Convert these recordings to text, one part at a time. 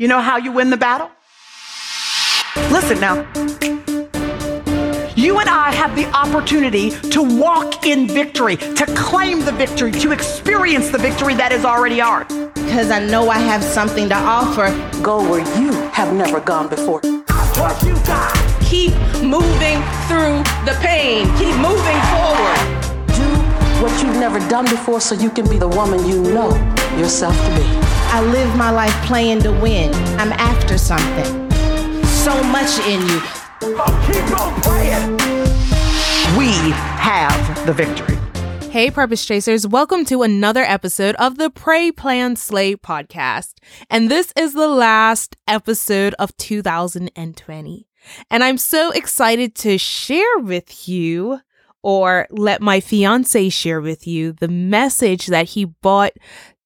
You know how you win the battle? Listen now. You and I have the opportunity to walk in victory, to claim the victory, to experience the victory that is already ours. Because I know I have something to offer. Go where you have never gone before. What you got? Keep moving through the pain. Keep moving forward. Do what you've never done before so you can be the woman you know yourself to be. I live my life playing to win. I'm after something. So much in you. keep on playing. We have the victory. Hey, Purpose Chasers, welcome to another episode of the Pray, Plan, Slay podcast. And this is the last episode of 2020. And I'm so excited to share with you, or let my fiance share with you, the message that he brought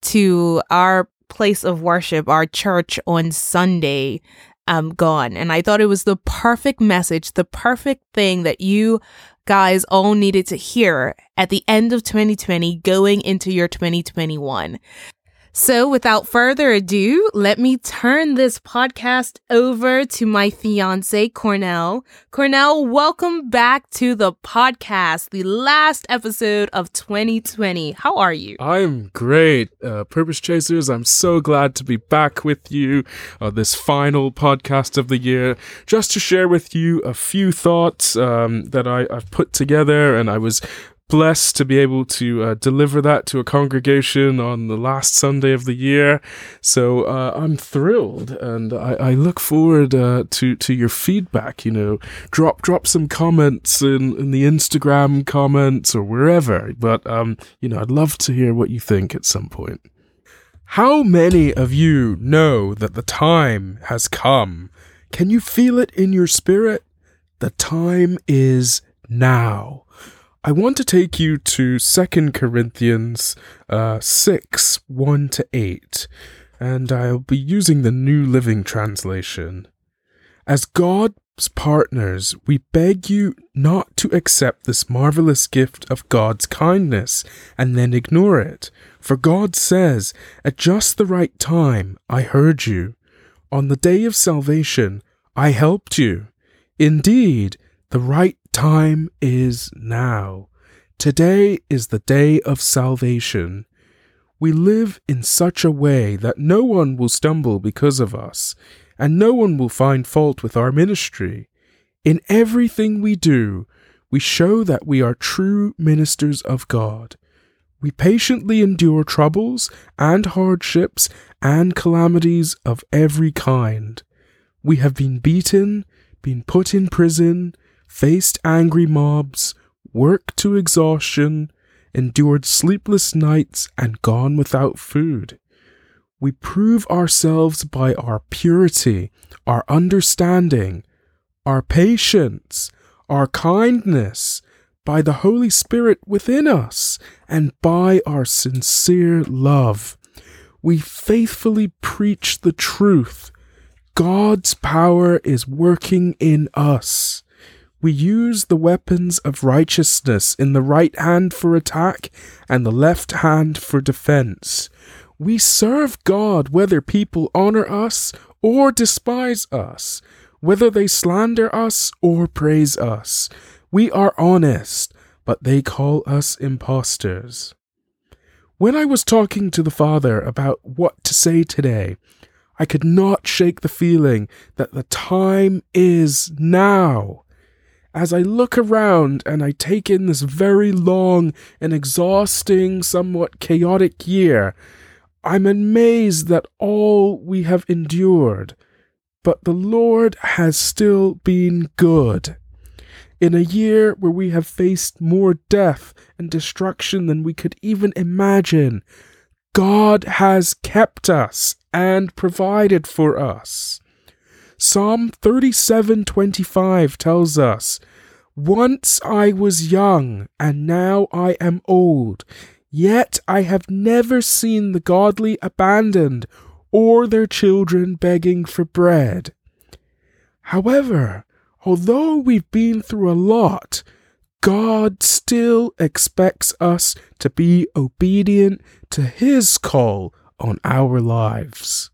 to our place of worship, our church on Sunday um, gone. And I thought it was the perfect message, the perfect thing that you guys all needed to hear at the end of 2020 going into your 2021. So, without further ado, let me turn this podcast over to my fiance, Cornell. Cornell, welcome back to the podcast, the last episode of 2020. How are you? I'm great. Uh, Purpose Chasers, I'm so glad to be back with you on this final podcast of the year, just to share with you a few thoughts um, that I, I've put together and I was blessed to be able to uh, deliver that to a congregation on the last Sunday of the year. So uh, I'm thrilled, and I, I look forward uh, to to your feedback. You know, drop drop some comments in, in the Instagram comments or wherever. But um, you know, I'd love to hear what you think at some point. How many of you know that the time has come? Can you feel it in your spirit? The time is now. I want to take you to 2 Corinthians uh, 6 1 to 8, and I'll be using the New Living Translation. As God's partners, we beg you not to accept this marvelous gift of God's kindness and then ignore it. For God says, At just the right time, I heard you. On the day of salvation, I helped you. Indeed, the right time is now. Today is the day of salvation. We live in such a way that no one will stumble because of us, and no one will find fault with our ministry. In everything we do, we show that we are true ministers of God. We patiently endure troubles and hardships and calamities of every kind. We have been beaten, been put in prison, faced angry mobs, worked to exhaustion, endured sleepless nights, and gone without food. We prove ourselves by our purity, our understanding, our patience, our kindness, by the Holy Spirit within us, and by our sincere love. We faithfully preach the truth. God's power is working in us. We use the weapons of righteousness in the right hand for attack and the left hand for defense. We serve God whether people honor us or despise us, whether they slander us or praise us. We are honest, but they call us impostors. When I was talking to the Father about what to say today, I could not shake the feeling that the time is now as I look around and I take in this very long and exhausting, somewhat chaotic year, I'm amazed that all we have endured, but the Lord has still been good. In a year where we have faced more death and destruction than we could even imagine, God has kept us and provided for us. Psalm 37:25 tells us, "Once I was young, and now I am old, yet I have never seen the godly abandoned or their children begging for bread." However, although we've been through a lot, God still expects us to be obedient to His call on our lives.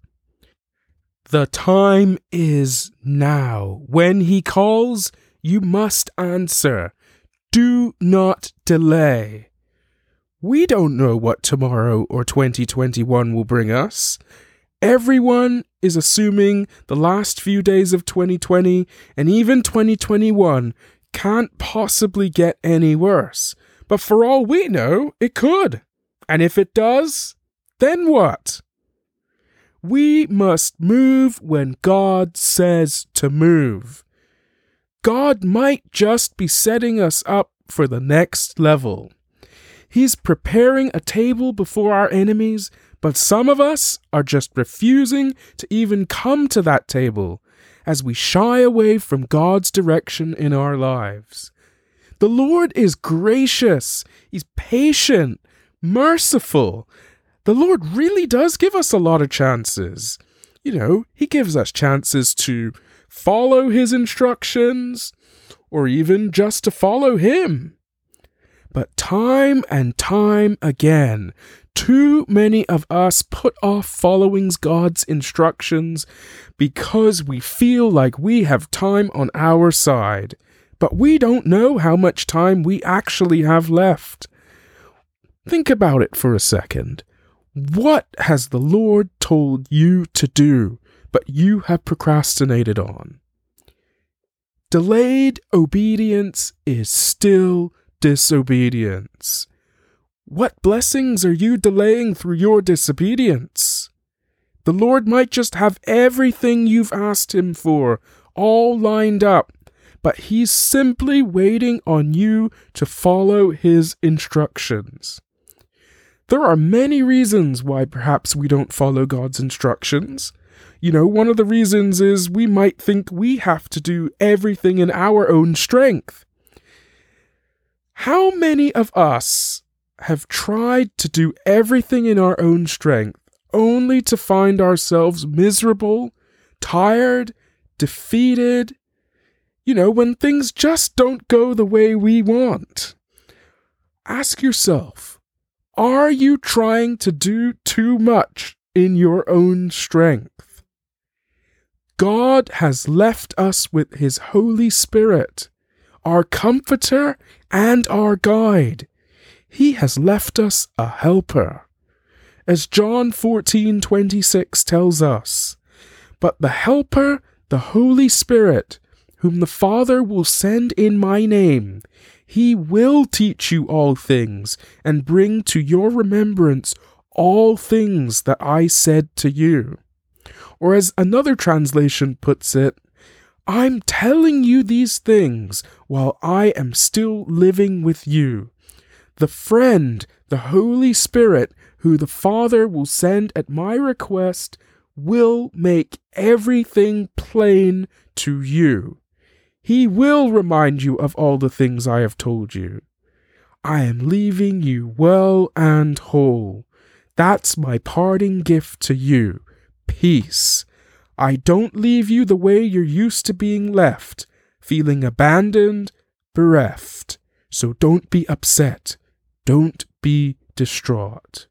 The time is now. When he calls, you must answer. Do not delay. We don't know what tomorrow or 2021 will bring us. Everyone is assuming the last few days of 2020 and even 2021 can't possibly get any worse. But for all we know, it could. And if it does, then what? We must move when God says to move. God might just be setting us up for the next level. He's preparing a table before our enemies, but some of us are just refusing to even come to that table as we shy away from God's direction in our lives. The Lord is gracious, He's patient, merciful. The Lord really does give us a lot of chances. You know, He gives us chances to follow His instructions or even just to follow Him. But time and time again, too many of us put off following God's instructions because we feel like we have time on our side, but we don't know how much time we actually have left. Think about it for a second. What has the Lord told you to do, but you have procrastinated on? Delayed obedience is still disobedience. What blessings are you delaying through your disobedience? The Lord might just have everything you've asked Him for all lined up, but He's simply waiting on you to follow His instructions. There are many reasons why perhaps we don't follow God's instructions. You know, one of the reasons is we might think we have to do everything in our own strength. How many of us have tried to do everything in our own strength only to find ourselves miserable, tired, defeated, you know, when things just don't go the way we want? Ask yourself are you trying to do too much in your own strength? God has left us with His Holy Spirit, our comforter and our guide. He has left us a helper. As John 14:26 tells us, but the helper, the Holy Spirit, whom the Father will send in my name, he will teach you all things and bring to your remembrance all things that I said to you. Or as another translation puts it, I'm telling you these things while I am still living with you. The friend, the Holy Spirit, who the Father will send at my request, will make everything plain to you. He will remind you of all the things I have told you. I am leaving you well and whole. That's my parting gift to you peace. I don't leave you the way you're used to being left, feeling abandoned, bereft. So don't be upset. Don't be distraught.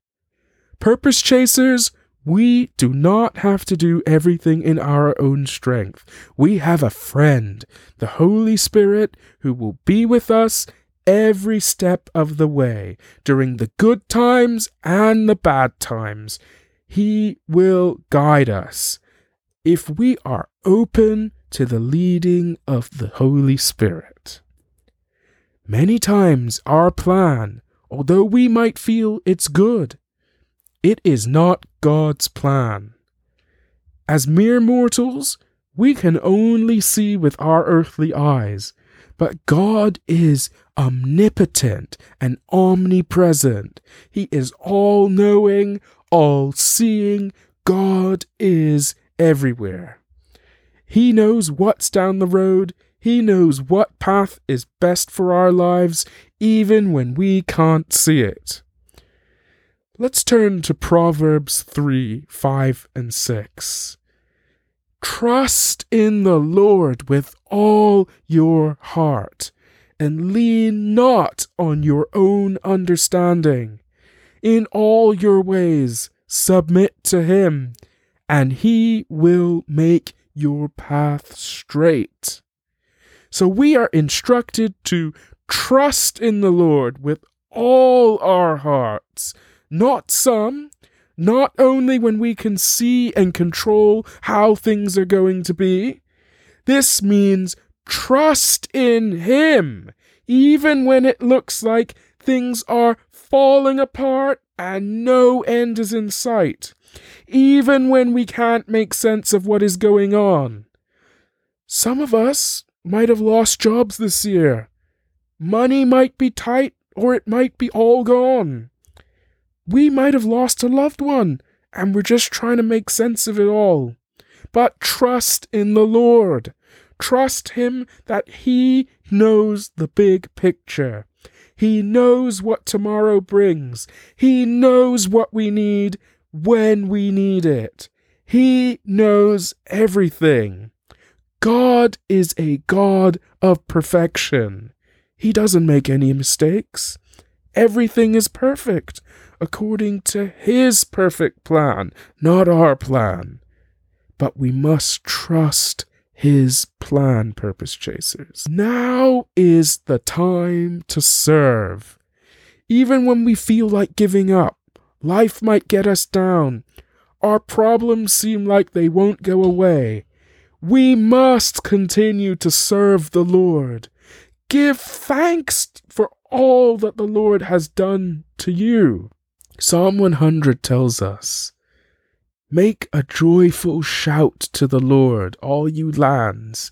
Purpose chasers, we do not have to do everything in our own strength. We have a friend, the Holy Spirit, who will be with us every step of the way, during the good times and the bad times. He will guide us if we are open to the leading of the Holy Spirit. Many times our plan, although we might feel it's good, it is not God's plan. As mere mortals, we can only see with our earthly eyes, but God is omnipotent and omnipresent. He is all knowing, all seeing. God is everywhere. He knows what's down the road. He knows what path is best for our lives, even when we can't see it. Let's turn to Proverbs 3 5 and 6. Trust in the Lord with all your heart, and lean not on your own understanding. In all your ways, submit to Him, and he will make your path straight. So we are instructed to trust in the Lord with all our hearts, not some, not only when we can see and control how things are going to be. This means trust in Him, even when it looks like things are falling apart and no end is in sight, even when we can't make sense of what is going on. Some of us might have lost jobs this year. Money might be tight or it might be all gone. We might have lost a loved one and we're just trying to make sense of it all. But trust in the Lord. Trust Him that He knows the big picture. He knows what tomorrow brings. He knows what we need when we need it. He knows everything. God is a God of perfection. He doesn't make any mistakes. Everything is perfect according to His perfect plan, not our plan. But we must trust His plan, purpose chasers. Now is the time to serve. Even when we feel like giving up, life might get us down. Our problems seem like they won't go away. We must continue to serve the Lord. Give thanks for all that the Lord has done to you. Psalm 100 tells us Make a joyful shout to the Lord, all you lands.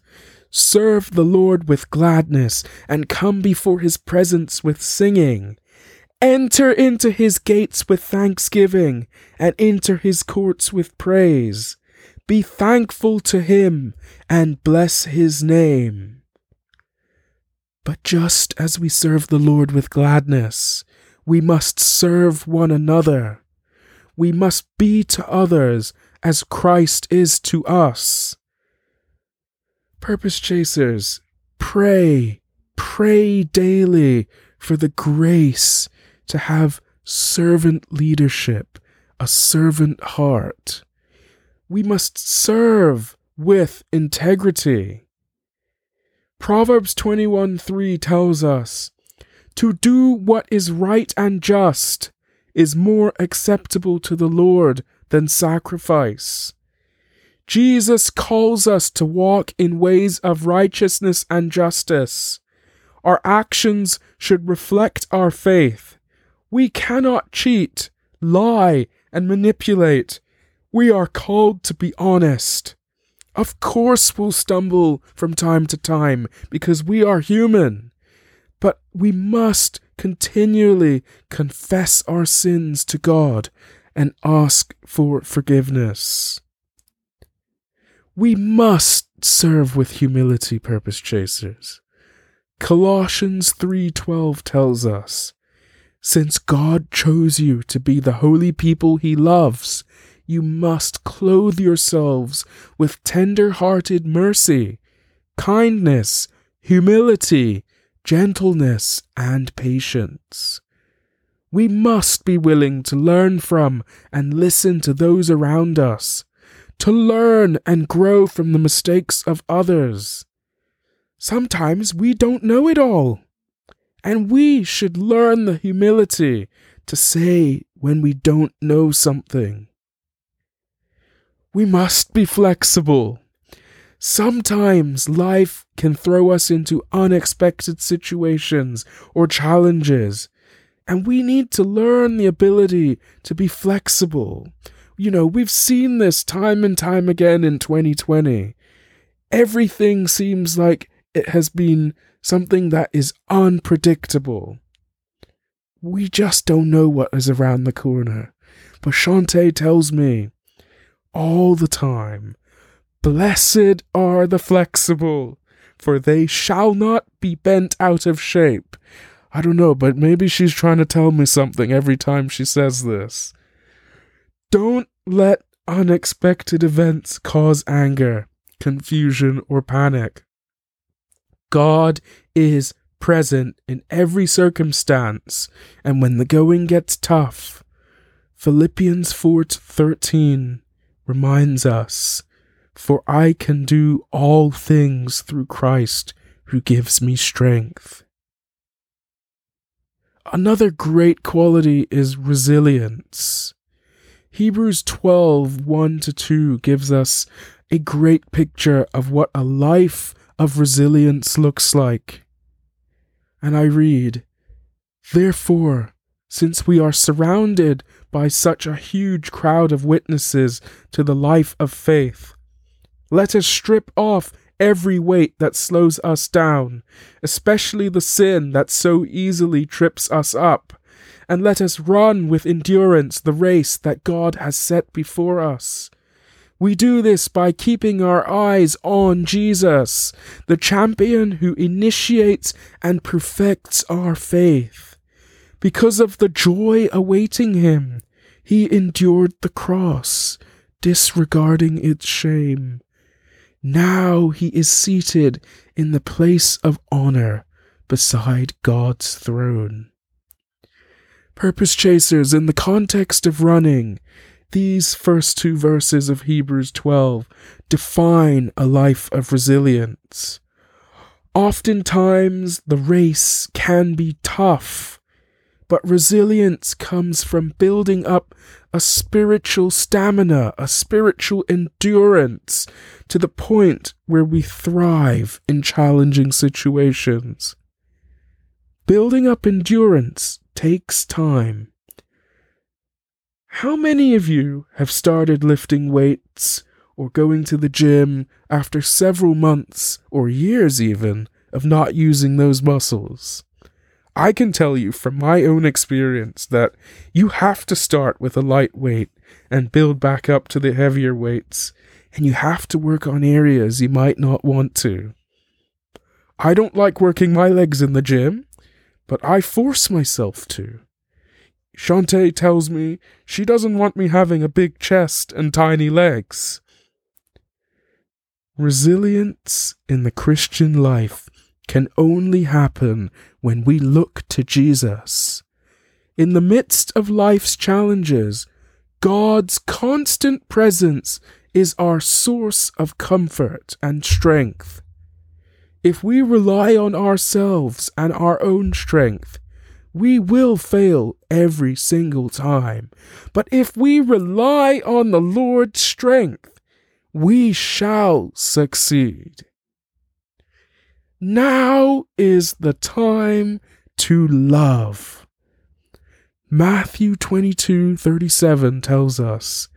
Serve the Lord with gladness, and come before his presence with singing. Enter into his gates with thanksgiving, and enter his courts with praise. Be thankful to him, and bless his name. But just as we serve the Lord with gladness, we must serve one another. We must be to others as Christ is to us. Purpose chasers, pray, pray daily for the grace to have servant leadership, a servant heart. We must serve with integrity. Proverbs 21 3 tells us, To do what is right and just is more acceptable to the Lord than sacrifice. Jesus calls us to walk in ways of righteousness and justice. Our actions should reflect our faith. We cannot cheat, lie, and manipulate. We are called to be honest. Of course, we'll stumble from time to time because we are human. But we must continually confess our sins to God and ask for forgiveness. We must serve with humility, purpose chasers. Colossians 3:12 tells us, since God chose you to be the holy people he loves, you must clothe yourselves with tender hearted mercy, kindness, humility, gentleness, and patience. We must be willing to learn from and listen to those around us, to learn and grow from the mistakes of others. Sometimes we don't know it all, and we should learn the humility to say when we don't know something. We must be flexible. Sometimes life can throw us into unexpected situations or challenges, and we need to learn the ability to be flexible. You know, we've seen this time and time again in 2020. Everything seems like it has been something that is unpredictable. We just don't know what is around the corner. But Shantae tells me all the time. Blessed are the flexible, for they shall not be bent out of shape. I don't know, but maybe she's trying to tell me something every time she says this. Don't let unexpected events cause anger, confusion, or panic. God is present in every circumstance, and when the going gets tough, Philippians 4:13 reminds us, For I can do all things through Christ who gives me strength. Another great quality is resilience. Hebrews 12 1 to 2 gives us a great picture of what a life of resilience looks like. And I read, Therefore, since we are surrounded by such a huge crowd of witnesses to the life of faith, let us strip off every weight that slows us down, especially the sin that so easily trips us up, and let us run with endurance the race that God has set before us. We do this by keeping our eyes on Jesus, the champion who initiates and perfects our faith. Because of the joy awaiting him, he endured the cross, disregarding its shame. Now he is seated in the place of honor beside God's throne. Purpose chasers, in the context of running, these first two verses of Hebrews 12 define a life of resilience. Oftentimes, the race can be tough, but resilience comes from building up a spiritual stamina, a spiritual endurance to the point where we thrive in challenging situations. Building up endurance takes time. How many of you have started lifting weights or going to the gym after several months or years even of not using those muscles? I can tell you from my own experience that you have to start with a light weight and build back up to the heavier weights, and you have to work on areas you might not want to. I don't like working my legs in the gym, but I force myself to. Shantae tells me she doesn't want me having a big chest and tiny legs. Resilience in the Christian life can only happen when we look to Jesus. In the midst of life's challenges, God's constant presence is our source of comfort and strength. If we rely on ourselves and our own strength, we will fail every single time. But if we rely on the Lord's strength, we shall succeed. Now is the time to love. Matthew 22:37 tells us,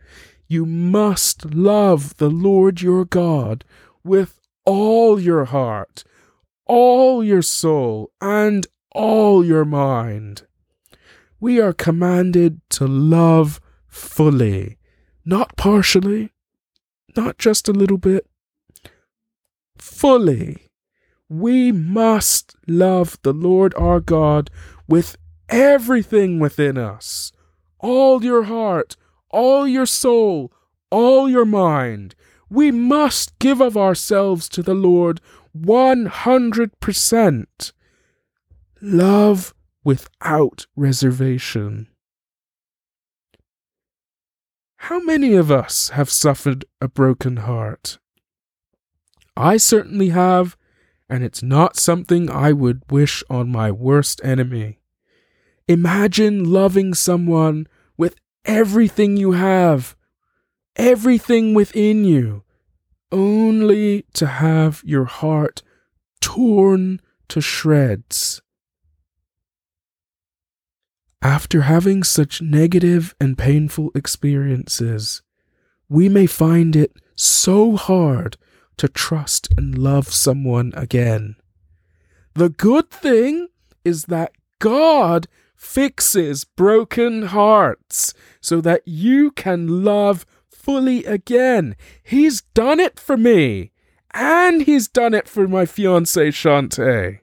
"You must love the Lord your God with all your heart, all your soul, and all your mind. We are commanded to love fully, not partially, not just a little bit, fully. We must love the Lord our God with everything within us, all your heart, all your soul, all your mind. We must give of ourselves to the Lord 100%. Love without reservation. How many of us have suffered a broken heart? I certainly have, and it's not something I would wish on my worst enemy. Imagine loving someone with everything you have, everything within you, only to have your heart torn to shreds. After having such negative and painful experiences, we may find it so hard to trust and love someone again. The good thing is that God fixes broken hearts so that you can love fully again. He's done it for me, and He's done it for my fiancee Shantae.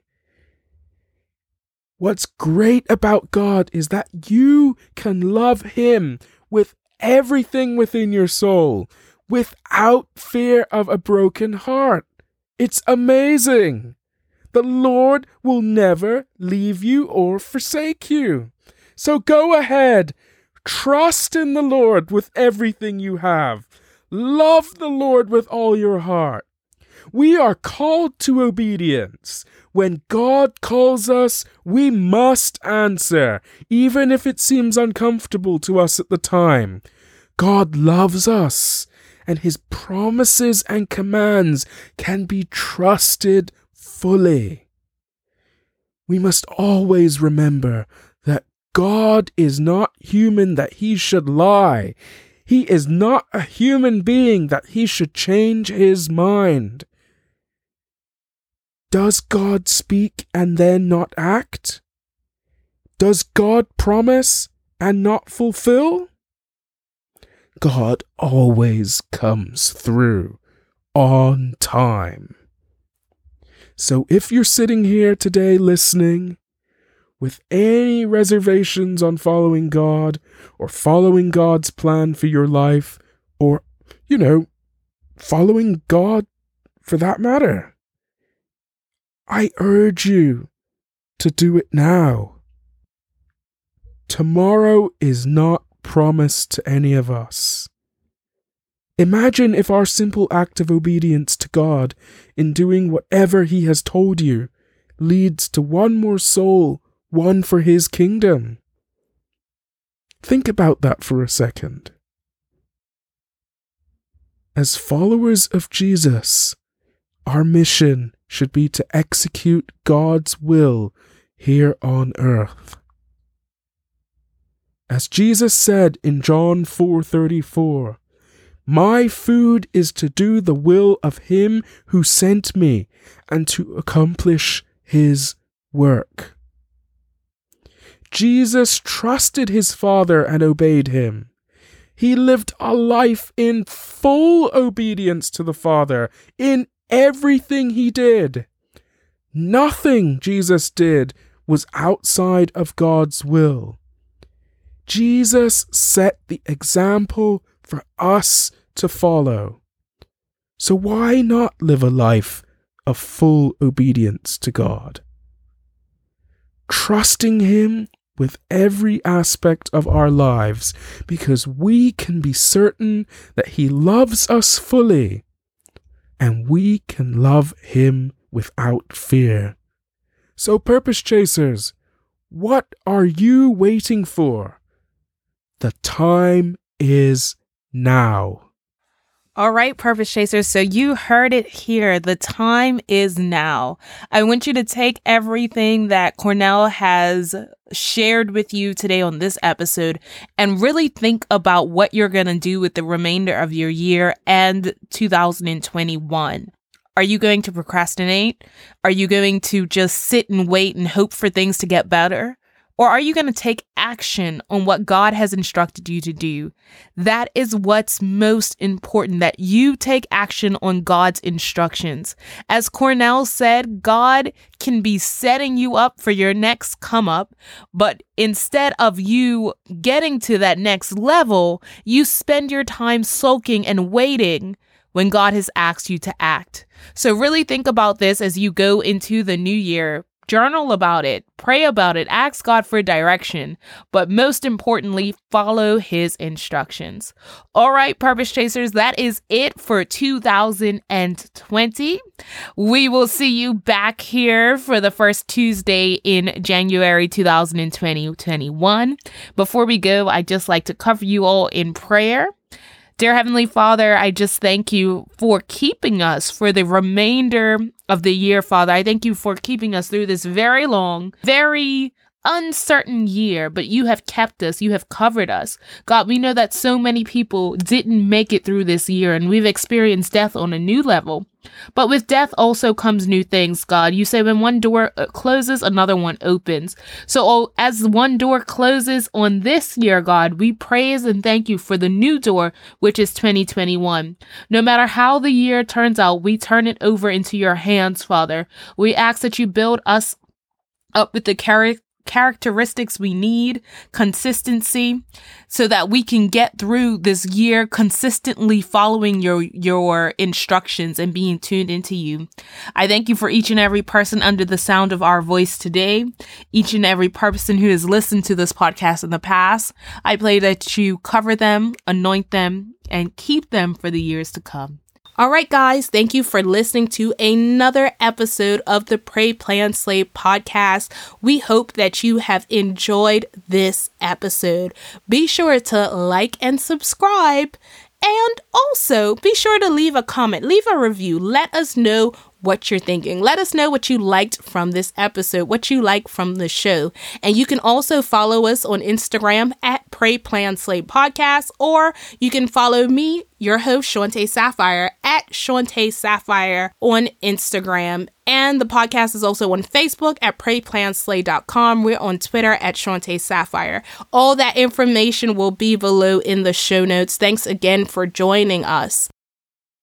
What's great about God is that you can love Him with everything within your soul without fear of a broken heart. It's amazing. The Lord will never leave you or forsake you. So go ahead, trust in the Lord with everything you have. Love the Lord with all your heart. We are called to obedience. When God calls us, we must answer, even if it seems uncomfortable to us at the time. God loves us, and his promises and commands can be trusted fully. We must always remember that God is not human that he should lie. He is not a human being that he should change his mind. Does God speak and then not act? Does God promise and not fulfill? God always comes through on time. So if you're sitting here today listening with any reservations on following God or following God's plan for your life or, you know, following God for that matter, I urge you to do it now. Tomorrow is not promised to any of us. Imagine if our simple act of obedience to God in doing whatever He has told you leads to one more soul won for His kingdom. Think about that for a second. As followers of Jesus, our mission should be to execute God's will here on earth. As Jesus said in John 4:34, "My food is to do the will of him who sent me and to accomplish his work." Jesus trusted his Father and obeyed him. He lived a life in full obedience to the Father in everything he did. Nothing Jesus did was outside of God's will. Jesus set the example for us to follow. So why not live a life of full obedience to God? Trusting Him with every aspect of our lives because we can be certain that He loves us fully and we can love Him without fear. So, purpose chasers, what are you waiting for? The time is now. All right, Purpose Chasers. So you heard it here. The time is now. I want you to take everything that Cornell has shared with you today on this episode and really think about what you're going to do with the remainder of your year and 2021. Are you going to procrastinate? Are you going to just sit and wait and hope for things to get better? Or are you going to take action on what God has instructed you to do? That is what's most important that you take action on God's instructions. As Cornell said, God can be setting you up for your next come up, but instead of you getting to that next level, you spend your time sulking and waiting when God has asked you to act. So, really think about this as you go into the new year. Journal about it, pray about it, ask God for direction, but most importantly, follow his instructions. All right, Purpose Chasers, that is it for 2020. We will see you back here for the first Tuesday in January 2021. Before we go, I'd just like to cover you all in prayer. Dear Heavenly Father, I just thank you for keeping us for the remainder of the year, Father. I thank you for keeping us through this very long, very uncertain year, but you have kept us. You have covered us. God, we know that so many people didn't make it through this year and we've experienced death on a new level. But with death also comes new things, God. You say when one door uh, closes, another one opens. So oh, as one door closes on this year, God, we praise and thank you for the new door, which is 2021. No matter how the year turns out, we turn it over into your hands, Father. We ask that you build us up with the character characteristics we need, consistency, so that we can get through this year consistently following your your instructions and being tuned into you. I thank you for each and every person under the sound of our voice today, each and every person who has listened to this podcast in the past. I pray that you cover them, anoint them, and keep them for the years to come. All right, guys, thank you for listening to another episode of the Pray Plan Slay podcast. We hope that you have enjoyed this episode. Be sure to like and subscribe. And also be sure to leave a comment, leave a review. Let us know what you're thinking. Let us know what you liked from this episode, what you like from the show. And you can also follow us on Instagram at Pray Plan Slay Podcast, or you can follow me, your host, Shante Sapphire, at Shante Sapphire on Instagram. And the podcast is also on Facebook at PrayPlanSlay.com. We're on Twitter at Shante Sapphire. All that information will be below in the show notes. Thanks again for joining us.